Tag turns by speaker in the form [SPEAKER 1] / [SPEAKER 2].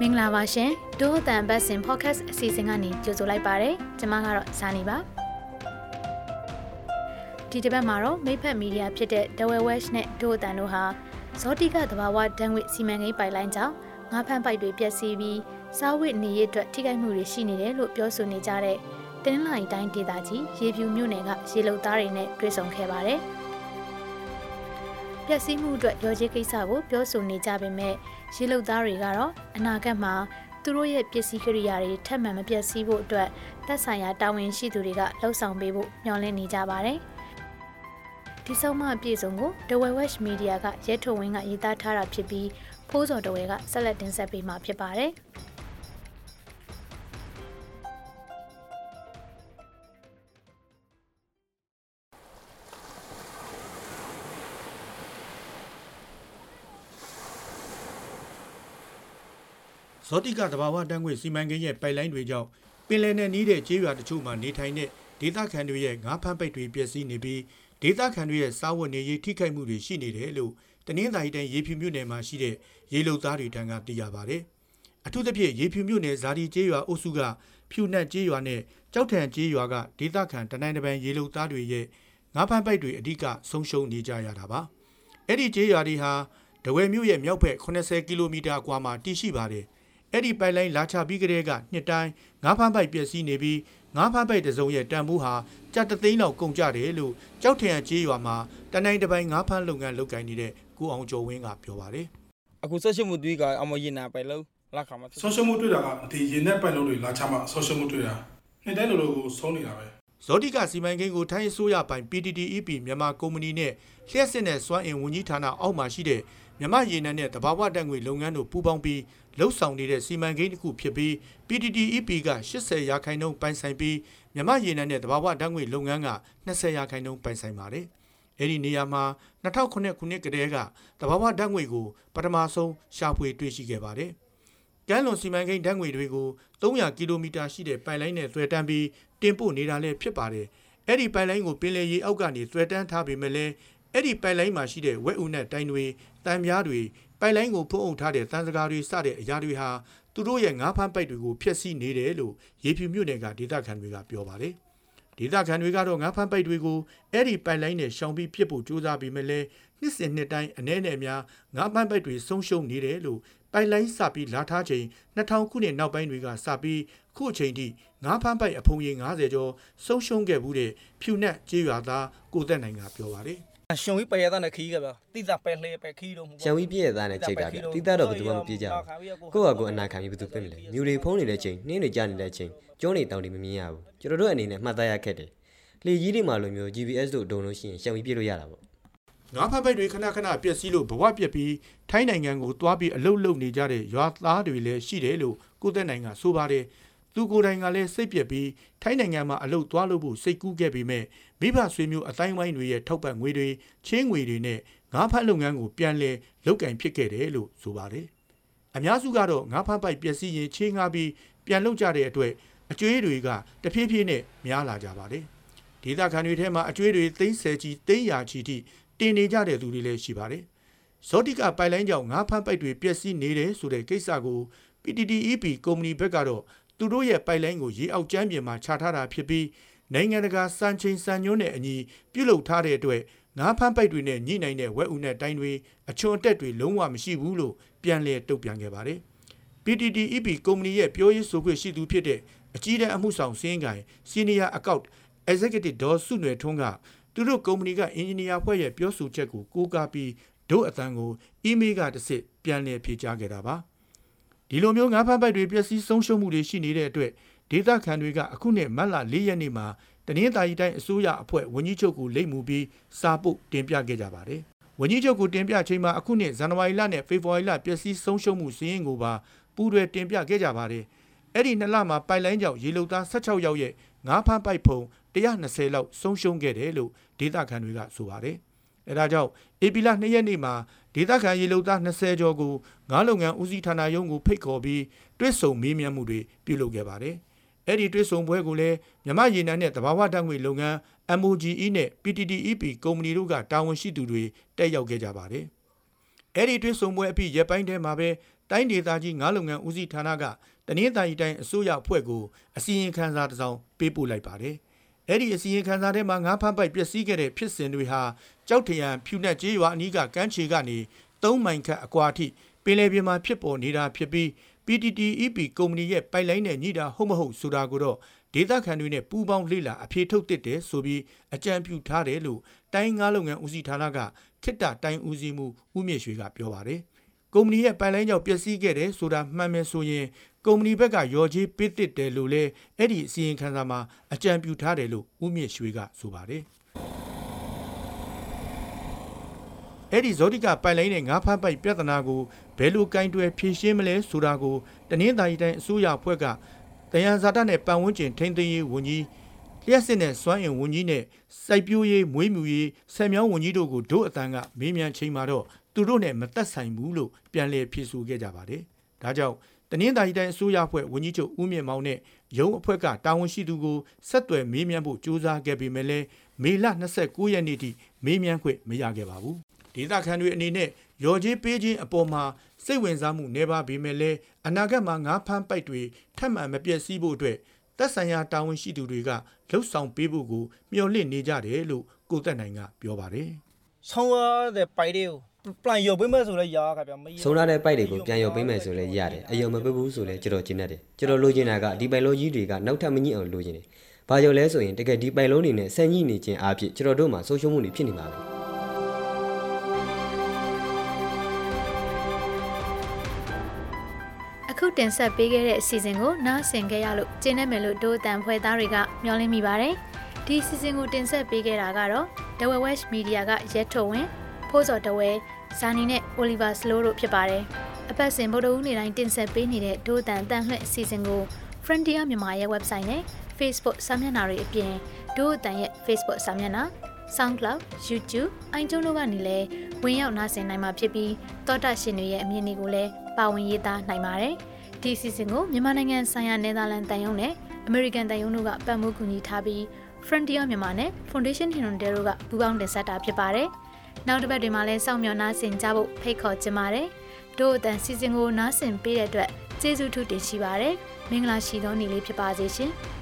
[SPEAKER 1] မင်္ဂလာပါရှင်ဒို့အတန်ဘတ်စင် podcast အစီအစဉ်ကနေကြိုဆိုလိုက်ပါရစေကျွန်မကတော့ဇာနီပါဒီတစ်ပတ်မှာတော့မိဖက်မီဒီယာဖြစ်တဲ့ Dawei West နဲ့ဒို့အတန်တို့ဟာ ဇောတိကသဘာဝတန်ဝိစီမံကိန်းပိုင်လိုင်းကြောင့်ငါးဖမ်းပိုက်တွေပျက်စီးပြီးစားဝတ်နေရအတွက်ထိခိုက်မှုတွေရှိနေတယ်လို့ပြောဆိုနေကြတဲ့တင်းလိုင်တိုင်းဒေသကြီးရေဖြူမြို့နယ်ကရေလုံသားတွေနဲ့တွေ့ဆုံခဲ့ပါတယ်ပျက်စီးမှုအတွက်ရောကြီးကိစ္စကိုပြောဆိုနေကြပေမဲ့ရေလုံသားတွေကတော့အနာဂတ်မှာသူတို့ရဲ့ပစ္စည်းကိရိယာတွေထပ်မံမပျက်စီးဖို့အတွက်သက်ဆိုင်ရာတာဝန်ရှိသူတွေကလှုံ့ဆော်ပေးဖို့ညှော်လင့်နေကြပါတယ်။ ဒီဆုံးမအပြည့်စုံကို The West Media ကရဲထုံဝင်းကရေးသားထားတာဖြစ်ပြီးဖိုးစော်တဝဲကဆက်လက်တင်ဆက်ပေးမှာဖြစ်ပါတယ်။။
[SPEAKER 2] ဇောတိကသဘာဝတန်းခွေစီမံကိန်းရဲ့ပိုက်လိုင်းတွေကြောင့်ပင်လယ်နဲ့နီးတဲ့ကျေးရွာတချို့မှာနေထိုင်တဲ့ဒေသခံတွေရဲ့ငါးဖမ်းပိတ်တွေပျက်စီးနေပြီး ဒေသခံတွေရဲ့စားဝတ်နေရေးထိခိုက်မှုတွေရှိနေတယ်လို့တနင်္သာရီတိုင်းရေဖြူမြို့နယ်မှာရှိတဲ့ရေလုံသားတွေထံကသိရပါဗျ။အထူးသဖြင့်ရေဖြူမြို့နယ်ဇာတိကျေးရွာအုပ်စုကဖြူနှက်ကျေးရွာနဲ့ကြောက်ထန်ကျေးရွာကဒေသခံတနိုင်တပန်ရေလုံသားတွေရဲ့ငါးဖမ်းပိတ်တွေအဓိကဆုံးရှုံးနေကြရတာပါ။အဲ့ဒီကျေးရွာတွေဟာဒဝဲမြို့ရဲ့မြောက်ဘက်80ကီလိုမီတာအကွာမှာတည်ရှိပါတယ်။အဲ့ဒီပိုက်လိုင်းလာချပြီးကလေးကနှစ်တိုင်းငါးဖမ်းပိုက်ပျက်စီးနေပြီးငါးဖမ်းပိုက်တစ်စုံရဲ့တန်ဖိုးဟာကြက်တသိန်းလောက်ကုန်ကြတယ်လို့ကြောက်ထန်ကျေးရွာမှာတနိုင်တပိုင်ငါးဖမ်းလုပ်ငန်းလုပ်ကိုင်နေတဲ့ကိုအောင်ကျော်ဝင်းကပြောပါတယ်
[SPEAKER 3] အခုဆက်ရှိမှုတွေကအမရင်နာပဲလို့လာခါမှာ
[SPEAKER 4] ဆောရှယ်မတွေ့တာကဒီရင်နဲ့ပိုက်လုံးတွေလာချမှဆောရှယ်မတွေ့တာနှစ်တိုင်းလိုလိုကိုဆုံးနေတာပဲ။
[SPEAKER 2] ဇောတိကစီမံကိန်းကိုထိုင်းအစိုးရပိုင် PTTEP မြန်မာကုမ္ပဏီနဲ့လျှက်စစ်နဲ့စွမ်းအင်ဝန်ကြီးဌာနအောက်မှာရှိတဲ့မြန်မာရေနံနဲ့တဘာဝတက်ငွေလုပ်ငန်းတို့ပူးပေါင်းပြီးလှုပ်ဆောင်နေတဲ့စီမံကိန်းတစ်ခုဖြစ်ပြီး PTTEP က80ရာခိုင်နှုန်းပိုင်ဆိုင်ပြီးမြန်မာရေနံနဲ့တဘာဝတက်ငွေလုပ်ငန်းက20ရာခိုင်နှုန်းပိုင်ဆိုင်ပါတယ်။အဲ့ဒီနေရာမှာ2009ခုနှစ်ကတည်းကတဘာဝဓာတ်ငွေကိုပထမဆုံးရှာဖွေတွေ့ရှိခဲ့ပါတယ်။ ကမ်းလွန်စီမံကိန်းဓာတ်ငွေတွေကို300ကီလိုမီတာရှိတဲ့ပိုက်လိုင်းနဲ့သွယ်တန်းပြီးတင်ပို့နေတာလည်းဖြစ်ပါတယ်။အဲ့ဒီပိုက်လိုင်းကိုပင်လယ်ရေအောက်ကနေသွယ်တန်းထားပေမဲ့လည်းအဲ့ဒီပိုက်လိုင်းမှာရှိတဲ့ဝက်ဦးနဲ့တိုင်တွေတံပြားတွေပိုက်လိုင်းကိုဖုံးအုပ်ထားတဲ့တန်စကားတွေစတဲ့အရာတွေဟာသူတို့ရဲ့ငါးဖမ်းပိုက်တွေကိုဖျက်ဆီးနေတယ်လို့ရေဖြူမြို့နယ်ကဒေသခံတွေကပြောပါတယ်။ဒေသခံတွေကတော့ငါးဖမ်းပိုက်တွေကိုအဲ့ဒီပိုက်လိုင်းနဲ့ရှောင်ပြီးပြစ်ဖို့ကြိုးစားပြီးမဲ့လဲ နှစ်စဉ်နှစ်တိုင်းအ ਨੇ နဲ့များငါးဖမ်းပိုက်တွေဆုံးရှုံးနေတယ်လို့ပိုက်လိုင်းစပြီးလာထားချိန်2000ခုနှစ်နောက်ပိုင်းတွေကစပြီးခုအချိန်ထိငါးဖမ်းပိုက်အဖုံရင်90ကျော်ဆုံးရှုံးခဲ့မှုတဲ့ဖြူနက်ကြေးရွာသားကိုသက်နိုင်ကပြောပါတယ်။
[SPEAKER 3] ရှင်ဝိပရတဲ့နဲ့ခီးကဗျတိတာပဲလှဲပဲခီးတော့
[SPEAKER 5] ရှံဝီပြည့်ရသားနဲ့ချိန်တာဗျတိတတ်တော့ဘယ်သူမှမပြေကြဘူးကိုယ့်ဟာကိုယ်အနာခံပြီးဘယ်သူပြင်မလဲမြူတွေဖုံးနေတဲ့ချိန်နှင်းတွေကြားနေတဲ့ချိန်ကျုံးတွေတောင်တွေမမြင်ရဘူးကျွန်တော်တို့အနေနဲ့မှတ်သားရခက်တယ်လေကြီးတွေမှာလိုမျိုး GPS တို့ဒုံလို့ရှိရင်ရှံဝီပြည့်လို့ရတာပေါ့
[SPEAKER 2] ငါးဖက်ပိုက်တွေခဏခဏပြက်စီးလို့ဘဝပြက်ပြီးထိုင်းနိုင်ငံကိုသွားပြီးအလုတ်လုတ်နေကြတဲ့ရွာသားတွေလည်းရှိတယ်လို့ကိုသက်နိုင်ကဆိုပါတယ်သူကိုယ်တိုင်ကလည်းစိတ်ပြက်ပြီးထိုင်းနိုင်ငံမှာအလုတ်သွားလို့ဖို့စိတ်ကူးခဲ့ပေမဲ့မိဘဆွေမျိုးအတိုင်းဝိုင်းတွေရဲ့ထောက်ပံ့ငွေတွေချင်းငွေတွေနဲ့ငါးဖက်လုပ်ငန်းကိုပြန်လဲလုပ်ကင်ဖြစ်ခဲ့တယ်လို့ဆိုပါတယ်အများစုကတော့ငါးဖက်ပိုက်ပြက်စီးရင်ချင်းငါပြီးပြန်လုပ်ကြတဲ့အတွက်အကျွေးတွေကတဖြည်းဖြည်းနဲ့များလာကြပါတယ်ဒေသခံတွေထဲမှာအကျွေးတွေသိန်းဆယ်ချီသိန်းရာချီထိ တင်နေကြတဲ့သူတွေလည်းရှိပါတယ်။ဇောတိကပိုက်လိုင်းကြောင့်ငါးဖမ်းပိုက်တွေပျက်စီးနေတယ်ဆိုတဲ့ကိစ္စကို PTTEP ကုမ္ပဏီဘက်ကတော့သူတို့ရဲ့ပိုက်လိုင်းကိုရေအောက်ကျမ်းပြင်မှာခြာထားတာဖြစ်ပြီးနိုင်ငံတကာစံချိန်စံညွှန်းနဲ့အညီပြုလုပ်ထားတဲ့အတွက်ငါးဖမ်းပိုက်တွေနဲ့ညှိနှိုင်းတဲ့ဝက်ဦးနဲ့တိုင်းတွေအချွန်အတက်တွေလုံးဝမရှိဘူးလို့ပြန်လည်တုံ့ပြန်ခဲ့ပါတယ်။ PTTEP ကုမ္ပဏီရဲ့ပြောရေးဆိုခွင့်ရှိသူဖြစ်တဲ့အကြီးတန်းအမှုဆောင်စင်းကိုင် Senior Account Executive ဒေါ်စုနွယ်ထွန်းက သူတို့ကုမ္ပဏီကအင်ဂျင်နီယာဖွဲ့ရဲ့ပြောဆိုချက်ကိုကိုးကားပြီးဒုအတန်းကိုအီးမေးလ်ကတစ်စစ်ပြန်လည်ဖြေကြားခဲ့တာပါဒီလိုမျိုးငါးဖမ်းပိုက်တွေပျက်စီးဆုံးရှုံးမှုတွေရှိနေတဲ့အတွက်ဒေသခံတွေကအခုနှစ်မတ်လ၄ရက်နေ့မှာတနင်္သာရီတိုင်းအစိုးရအဖွဲ့ဝန်ကြီးချုပ်ကိုလိပ်မူပြီးစာပုတ်တင်ပြခဲ့ကြပါတယ်ဝန်ကြီးချုပ်ကိုတင်ပြချိန်မှာအခုနှစ်ဇန်နဝါရီလနဲ့ဖေဖော်ဝါရီလပျက်စီးဆုံးရှုံးမှုစီးရင်ကိုပါပူးတွဲတင်ပြခဲ့ကြပါတယ်အဲ့ဒီနှစ်လမှာပိုက်လိုင်းကြောင့်ရေလုံသား16ယောက်ရဲ့ငါးဖမ်းပိုက်ဖုံ 120လောက်ဆုံးရှုံးခဲ့တယ်လို့ဒေသခံတွေကဆိုပါတယ်အဲဒါကြောင့်ဧပြီလ2ရက်နေ့မှာဒေသခံရေလုံသား20ကျော်ကိုငါးလုပ်ငန်းဦးစီးဌာနရုံးကိုဖိတ်ခေါ်ပြီးတွစ်ဆုံမေးမြန်းမှုတွေပြုလုပ်ခဲ့ပါတယ်။အဲ့ဒီတွစ်ဆုံပွဲကိုလည်းမြမရေနံနဲ့တဘာဝတံငွေလုပ်ငန်း MOGE နဲ့ PTTEP ကုမ္ပဏီတို့ကတာဝန်ရှိသူတွေတက်ရောက်ခဲ့ကြပါတယ်။အဲ့ဒီတွစ်ဆုံပွဲအပြီးရက်ပိုင်းထဲမှာပဲတိုင်းဒေသကြီးငါးလုပ်ငန်းဦးစီးဌာနကတနင်္သာရီတိုင်းအစိုးရအဖွဲ့ကိုအစီရင်ခံစာတစ်စောင်ပေးပို့လိုက်ပါတယ်။ အဲ့ဒီအစီရင်ခံစာထဲမှာငါးဖမ်းပိုက်ပျက်စီးခဲ့တဲ့ဖြစ်စဉ်တွေဟာကြောက်ထရန်ဖြူနှက်ကျေးရွာအနီးကကမ်းခြေကနေ3မိုင်ခန့်အကွာအထိပင်လယ်ပြင်မှာဖြစ်ပေါ်နေတာဖြစ်ပြီး PTTEP ကုမ္ပဏီရဲ့ပိုက်လိုင်းနဲ့ညှိတာဟုတ်မဟုတ်ဆိုတာကိုတော့ဒေသခံတွေနဲ့ပူးပေါင်းလေ့လာအဖြေထုတ်တစ်တယ်ဆိုပြီးအကြံပြုထားတယ်လို့တိုင်းငါးလုပ်ငန်းဦးစီးဌာနကခိတ္တတိုင်းဦးစီးမှုဦးမြင့်ရွှေကပြောပါတယ်။ ကုမ္ပဏီရဲ့ပိုက်လိုင်းကြောင့်ပျက်စီးခဲ့တယ်ဆိုတာမှန်မယ်ဆိုရင်ကုမ္ပဏီဘက်ကရော်ကြီးပေးတစ်တယ်လို့လည်းအဲ့ဒီအစီရင်ခံစာမှာအကြံပြုထားတယ်လို့ဦးမြင့်ရွှေကဆိုပါတယ်။အဲ့ဒီဇောတိကပိုင်လိုင်းနဲ့ငါးဖမ်းပိုက်ပြဿနာကိုဘယ်လိုကင်တွယ်ဖြေရှင်းမလဲဆိုတာကိုတနင်္သာရီတိုင်းအစိုးရအဖွဲ့ကတယံဇာတနဲ့ပတ်ဝန်းကျင်ထိန်းသိမ်းရေးဝန်ကြီးလျှက်စစ်နဲ့စွမ်းအင်ဝန်ကြီးနဲ့စိုက်ပျိုးရေးမွေးမြူရေးဆယ်မြောင်းဝန်ကြီးတို့ကိုဒုအတန်းကမေးမြန်းချိန်မှာတော့ သူတို့နဲ့မသက်ဆိုင်ဘူးလို့ပြန်လည်ဖြေဆိုခဲ့ကြပါတယ်။ဒါကြောင့်တနင်္သာရီတိုင်းအစိုးရအဖွဲ့ဝန်ကြီးချုပ်ဦးမြင့်မောင်နဲ့ရုံးအဖွဲ့ကတာဝန်ရှိသူကိုဆက်သွယ်မေးမြန်းဖို့ကြိုးစားခဲ့ပေမဲ့လည်းမေလ29ရက်နေ့ထိမေးမြန်းခွင့်မရခဲ့ပါဘူး။ဒေသခံတွေအနေနဲ့ရော်ကြီးပေးခြင်းအပေါ်မှာစိတ်ဝင်စားမှုနေပါပေမဲ့လည်းအနာဂတ်မှာငါးဖမ်းပိုက်တွေထပ်မံမပြည့်စည်ဖို့အတွက်သက်ဆိုင်ရာတာဝန်ရှိသူတွေကလှုပ်ဆောင်ပေးဖို့ကိုမျှော်လင့်နေကြတယ်လို့ကိုသက်နိုင်ကပြောပါတယ်။
[SPEAKER 3] ဆောင်းရတဲ့ပိုက်တွေကို ပြန်ရုပ်ပေးမယ်ဆိုလဲရခဗျာမ
[SPEAKER 5] ဆုံးရတဲ့ပိုက်တွေကိုပြန်ရုပ်ပေးမယ်ဆိုလဲရတယ်အယုံမပေးဘူးဆိုလဲကျွန်တော်ကျင်းတတ်တယ်ကျွန်တော်လိုချင်တာကဒီပိုင်လုံးကြီးတွေကနောက်ထပ်မညစ်အောင်လိုချင်တယ်ဘာကြောင့်လဲဆိုရင်တကယ်ဒီပိုင်လုံးတွေနဲ့ဆန်ညှိနေခြင်းအဖြစ်ကျွန်တော်တို့မှာဆုံးရှုံးမှုတွေဖြစ်နေပါပဲ
[SPEAKER 1] အခုတင်ဆက်ပေးခဲ့တဲ့အစီအစဉ်ကိုနားဆင်ကြရလို့ကျင်းနေမယ်လို့ဒိုးအတန်ဖွဲ့သားတွေကမျှော်လင့်မိပါတယ်။ဒီအစီအစဉ်ကိုတင်ဆက်ပေးခဲ့တာကတော့ The West Media ကရက်ထုတ်ဝင် ဖိုးစော်တဝဲဇာနီနဲ့ Oliver Slow တို့ဖြစ်ပါတယ်။အပတ်စဉ်ဗုဒ္ဓဦးနေ့တိုင်းတင်ဆက်ပေးနေတဲ့ဒိုးအတန်တန်လှည့်အစီအစဉ်ကို Frontier မြန်မာရဲ့ website နဲ့ Facebook စာမျက်နှာတွေအပြင်ဒိုးအတန်ရဲ့ Facebook စာမျက်နှာ SoundCloud, YouTube, iTunes တို့ကနေလည်းဝင်ရောက်နားဆင်နိုင်မှာဖြစ်ပြီးသောတာရှင်တွေရဲ့အမြင်တွေကိုလည်းပါဝင်ရေးသားနိုင်ပါတယ်။ဒီစီစဉ်ကိုမြန်မာနိုင်ငံဆိုင်ရာနယ်သာလန်တန်ယုံနဲ့ American တန်ယုံတို့ကပတ်မှုကူညီထားပြီး Frontier မြန်မာနဲ့ Foundation Hinonde တို့ကပူးပေါင်းတင်ဆက်တာဖြစ်ပါတယ်။ နောက်တစ်ပတ်တွေမှာလည်းစောင့်မျှော်နားဆင်ကြဖို့ဖိတ်ခေါ်ချင်ပါတယ်။တို့အတန်စီစဉ်ကိုနားဆင်ပေးတဲ့အတွက်ကျေးဇူးထူးတင်ရှိပါတယ်။မင်္ဂလာရှိသောနေ့လေးဖြစ်ပါစေရှင်။